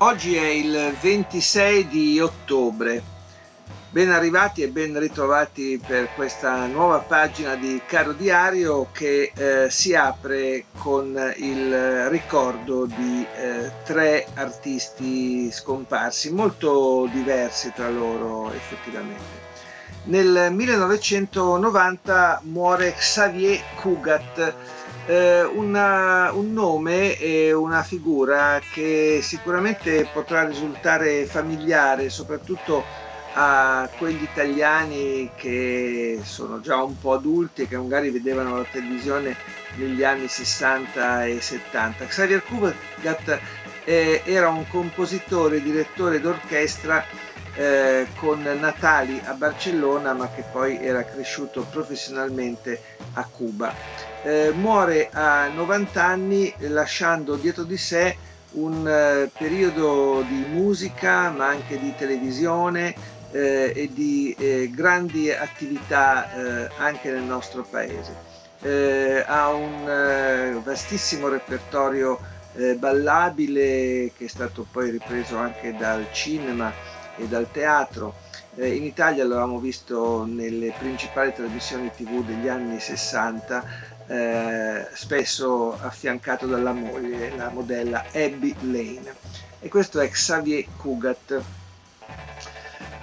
Oggi è il 26 di ottobre. Ben arrivati e ben ritrovati per questa nuova pagina di Caro Diario che eh, si apre con il ricordo di eh, tre artisti scomparsi, molto diversi tra loro effettivamente. Nel 1990 muore Xavier Cugat, eh, una, un nome e una figura che sicuramente potrà risultare familiare soprattutto a quegli italiani che sono già un po' adulti e che magari vedevano la televisione negli anni 60 e 70. Xavier Cugat eh, era un compositore direttore d'orchestra eh, con natali a Barcellona ma che poi era cresciuto professionalmente a Cuba. Eh, muore a 90 anni lasciando dietro di sé un eh, periodo di musica ma anche di televisione eh, e di eh, grandi attività eh, anche nel nostro paese. ha un vastissimo repertorio ballabile che è stato poi ripreso anche dal cinema e dal teatro. Eh, in Italia l'avevamo visto nelle principali trasmissioni tv degli anni 60, eh, spesso affiancato dalla moglie, la modella Abby Lane. E questo è Xavier Cugat.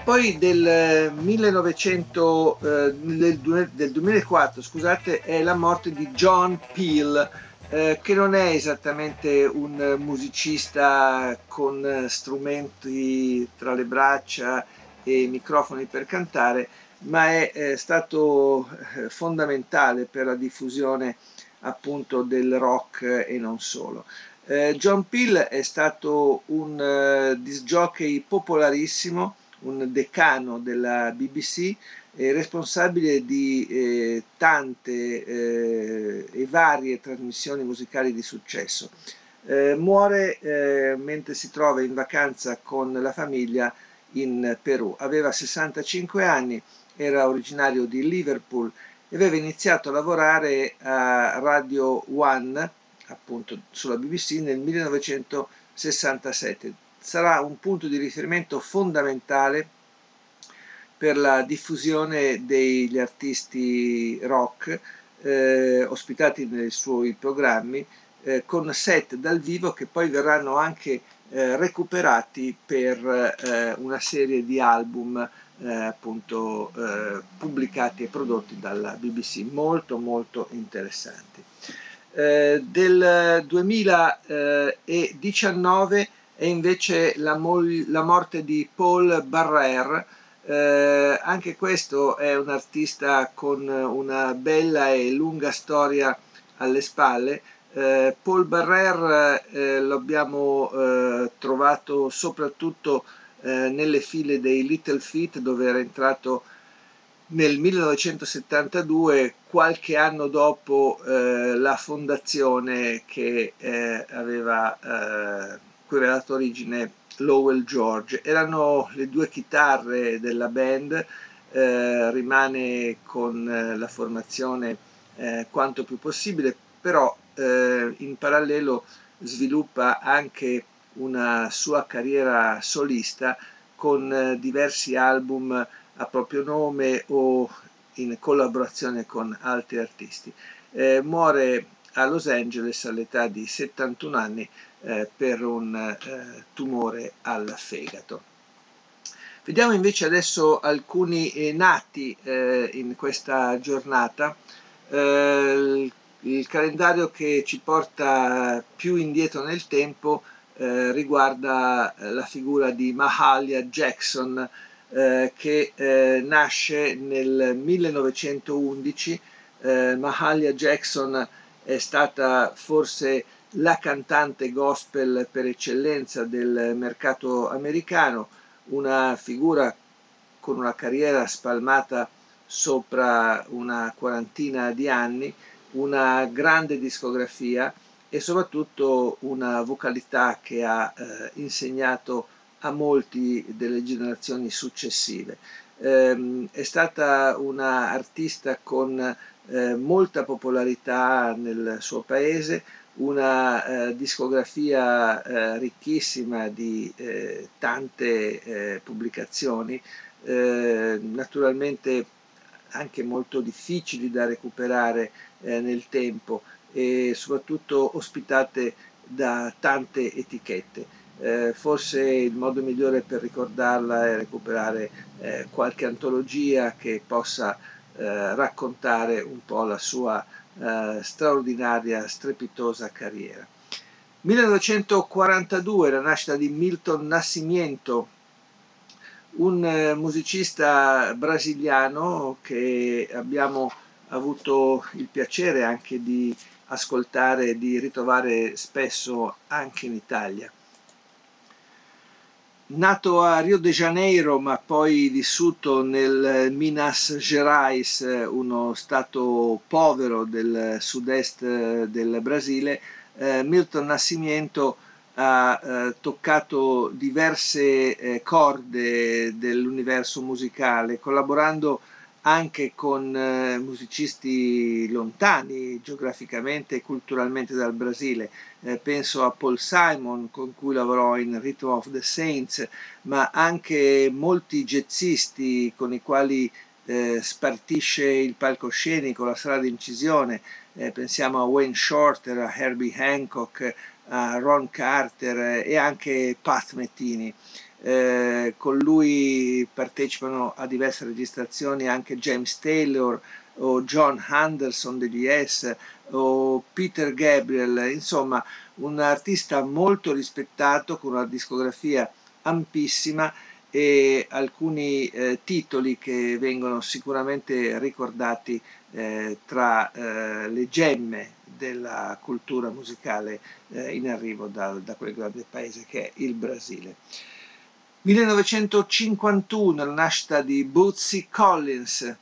Poi del, 1900, eh, del, del 2004 scusate, è la morte di John Peel, eh, che non è esattamente un musicista con strumenti tra le braccia e microfoni per cantare, ma è, stato eh, fondamentale per la diffusione appunto del rock e non solo. Eh, John Peel è stato un uh, disc jockey popolarissimo, un decano della BBC eh, responsabile di eh, tante eh, e varie trasmissioni musicali di successo. Eh, muore eh, mentre si trova in vacanza con la famiglia in Perù. Aveva 65 anni, era originario di Liverpool e aveva iniziato a lavorare a Radio One, appunto sulla BBC, nel 1967. Sarà un punto di riferimento fondamentale per la diffusione degli artisti rock eh, ospitati nei suoi programmi eh, con set dal vivo che poi verranno anche eh, recuperati per eh, una serie di album eh, appunto eh, pubblicati e prodotti dalla BBC molto molto interessanti. del 2019 è invece la, la morte di Paul Barrère eh, anche questo è un artista con una bella e lunga storia alle spalle. Eh, Paul Barrère eh, lo abbiamo eh, trovato soprattutto eh, nelle file dei Little Feet dove era entrato nel 1972, qualche anno dopo eh, la fondazione che aveva, cui aveva dato origine Lowell George. Erano le due chitarre della band, eh, rimane con eh, la formazione eh, quanto più possibile, però eh, in parallelo sviluppa anche una sua carriera solista con eh, diversi album a proprio nome o in collaborazione con altri artisti. Eh, muore a Los Angeles all'età di 71 anni eh, per un eh, tumore al fegato. Vediamo invece adesso alcuni eh, nati eh, in questa giornata. Il calendario che ci porta più indietro nel tempo eh, riguarda la figura di Mahalia Jackson che nasce nel 1911. Mahalia Jackson è stata forse la cantante gospel per eccellenza del mercato americano, una figura con una carriera spalmata sopra una quarantina di anni, una grande discografia e soprattutto una vocalità che ha eh, insegnato a molti delle generazioni successive. Eh, è stata una artista con eh, molta popolarità nel suo paese, una eh, discografia eh, ricchissima di eh, tante pubblicazioni, naturalmente anche molto difficili da recuperare nel tempo e soprattutto ospitate da tante etichette. Eh, forse il modo migliore per ricordarla è recuperare eh, qualche antologia che possa eh, raccontare un po' la sua eh, straordinaria, strepitosa carriera. 1942, la nascita di Milton Nascimento, un eh, musicista brasiliano che abbiamo avuto il piacere anche di ascoltare e di ritrovare spesso anche in Italia. Nato a Rio de Janeiro ma poi vissuto nel Minas Gerais, uno stato povero del sud-est del Brasile, eh, Milton Nascimento ha eh, toccato diverse eh, corde dell'universo musicale, collaborando anche con eh, musicisti lontani geograficamente e culturalmente dal Brasile. Eh, penso a Paul Simon con cui lavorò in Rhythm of the Saints, ma anche molti jazzisti con i quali eh, spartisce il palcoscenico, la sala di incisione. Eh, pensiamo a Wayne Shorter, a Herbie Hancock, a Ron Carter e anche Pat Mettini. Eh, con lui partecipano a diverse registrazioni anche James Taylor o John Anderson degli Yes o Peter Gabriel, insomma un artista molto rispettato con una discografia ampissima e alcuni eh, titoli che vengono sicuramente ricordati eh, tra eh, le gemme della cultura musicale eh, in arrivo da, da quel grande paese che è il Brasile. 1951, la nascita di Bootsy Collins.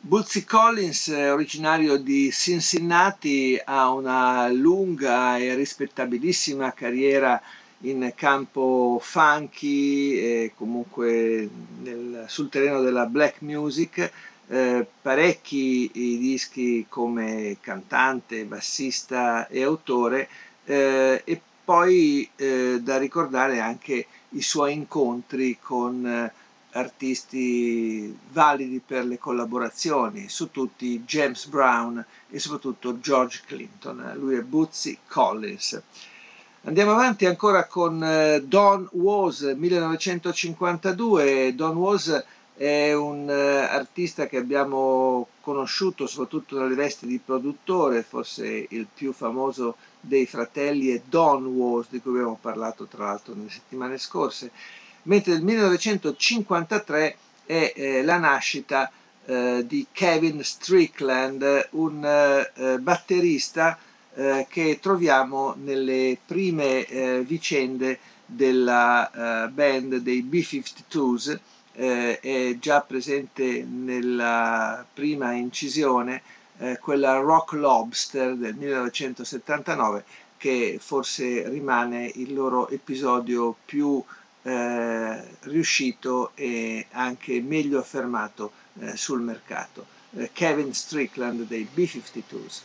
Bootsy Collins, originario di Cincinnati, ha una lunga e rispettabilissima carriera in campo funky e comunque nel, sul terreno della black music, eh, parecchi dischi come cantante, bassista e autore eh, e poi eh, da ricordare anche i suoi incontri con eh, artisti validi per le collaborazioni, su tutti James Brown e soprattutto George Clinton. Lui è Bootsy Collins. Andiamo avanti ancora con eh, Don Was 1952. Don Was è un uh, artista che abbiamo conosciuto soprattutto nelle vesti di produttore, forse il più famoso dei fratelli è Don Wars, di cui abbiamo parlato tra l'altro nelle settimane scorse, mentre nel 1953 è eh, la nascita eh, di Kevin Strickland, un eh, batterista eh, che troviamo nelle prime eh, vicende della eh, band dei B-52s, è già presente nella prima incisione eh, quella Rock Lobster del 1979 che forse rimane il loro episodio più eh, riuscito e anche meglio affermato eh, sul mercato. Eh, Kevin Strickland dei B-52s.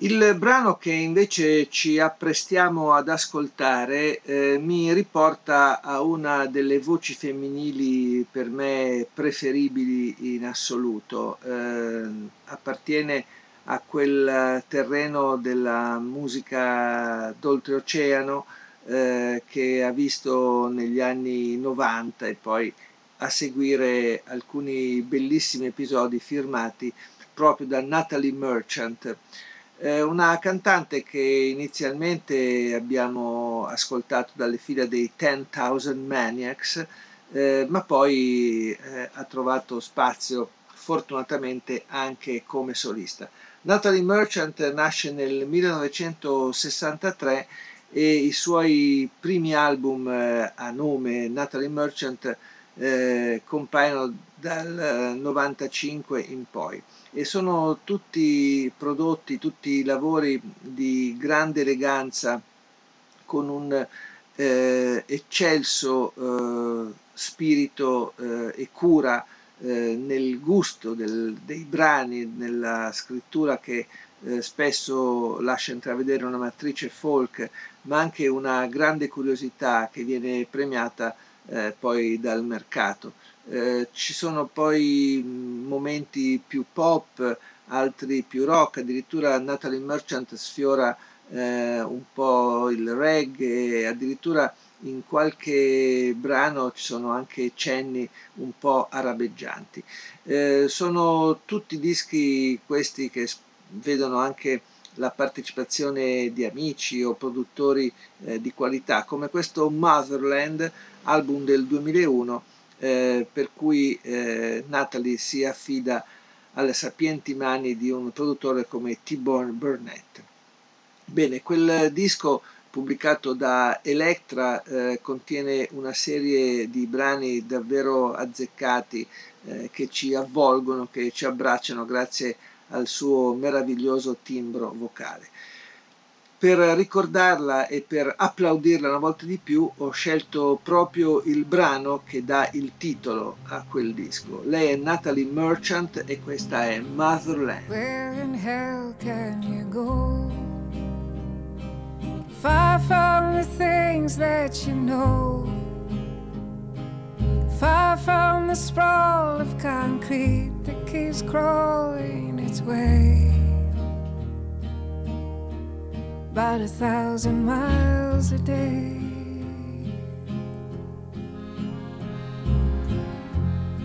Il brano che invece ci apprestiamo ad ascoltare eh, mi riporta a una delle voci femminili per me preferibili in assoluto. Eh, appartiene a quel terreno della musica d'oltreoceano eh, che ha visto negli anni 90 e poi a seguire alcuni bellissimi episodi firmati proprio da Natalie Merchant eh, una cantante che inizialmente abbiamo ascoltato dalle fila dei 10,000 Maniacs, eh, ma poi eh, ha trovato spazio fortunatamente anche come solista. Natalie Merchant nasce nel 1963 e i suoi primi album eh, a nome Natalie Merchant eh, compaiono dal 95 in poi. E sono tutti prodotti, tutti lavori di grande eleganza con un eh, eccelso eh, spirito eh, e cura eh, nel gusto del, dei brani, nella scrittura che eh, spesso lascia intravedere una matrice folk, ma anche una grande curiosità che viene premiata eh, poi dal mercato. Eh, ci sono poi momenti più pop, altri più rock, addirittura Natalie Merchant sfiora eh, un po' il reggae, addirittura in qualche brano ci sono anche cenni un po' arabeggianti. Eh, sono tutti dischi questi che vedono anche la partecipazione di amici o produttori eh, di qualità, come questo Motherland, album del 2001, eh, per cui eh, Natalie si affida alle sapienti mani di un produttore come T-Bone Burnett. Bene, quel disco pubblicato da Electra eh, contiene una serie di brani davvero azzeccati eh, che ci avvolgono, che ci abbracciano grazie al suo meraviglioso timbro vocale. Per ricordarla e per applaudirla una volta di più ho scelto proprio il brano che dà il titolo a quel disco. Lei è Natalie Merchant e questa è Motherland. Where in hell can you go? Far from the things that you know. Far from the sprawl of concrete that keeps crawling its way. About a thousand miles a day.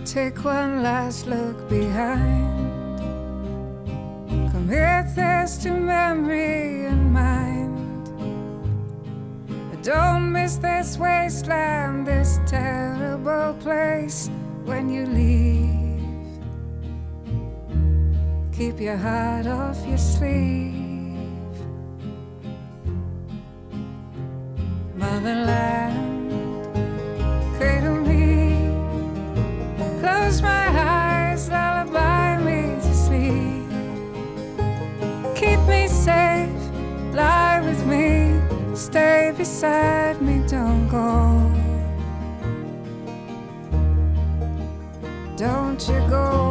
Take one last look behind. Commit this to memory and mind. Don't miss this wasteland, this terrible place when you leave. Keep your heart off your sleeve. Motherland, cradle me, close my eyes, lullaby me to sleep. Keep me safe, lie with me. Stay beside me, don't go. Don't you go.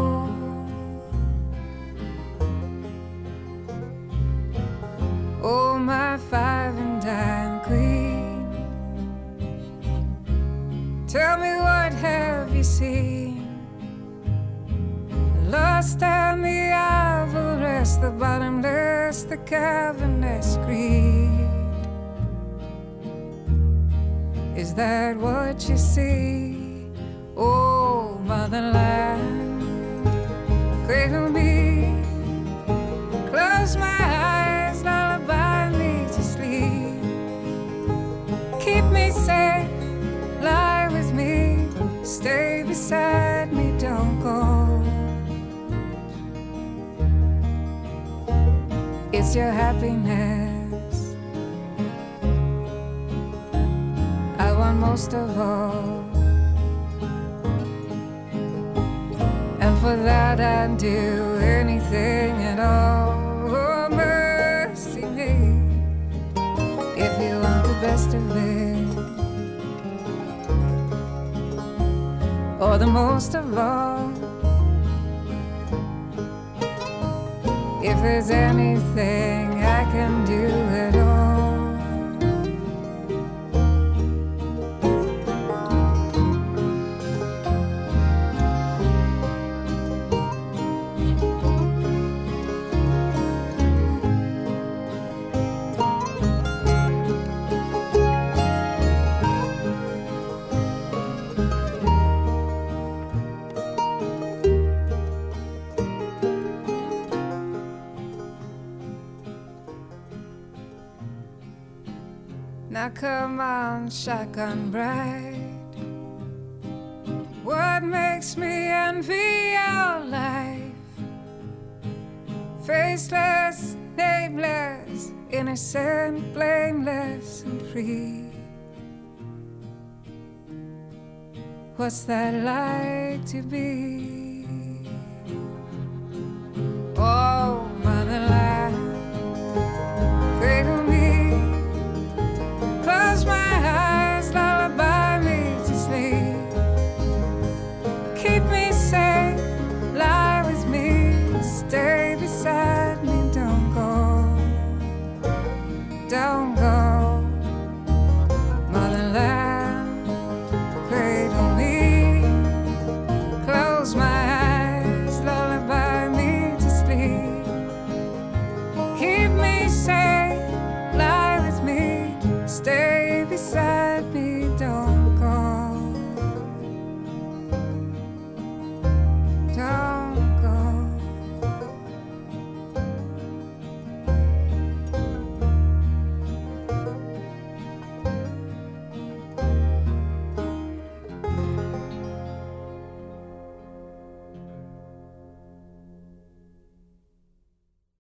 The lost and the avarice, the bottomless, the cavernous greed. Is that what you see? Oh, motherland, cradle me, It's your happiness. I want most of all. And for that I'd do anything at all. Oh, mercy me, if you want the best of it, or the most of all. If there's anything I can do at all. Now come on, shotgun bride. What makes me envy your life? Faceless, nameless, innocent, blameless, and free. What's that like to be?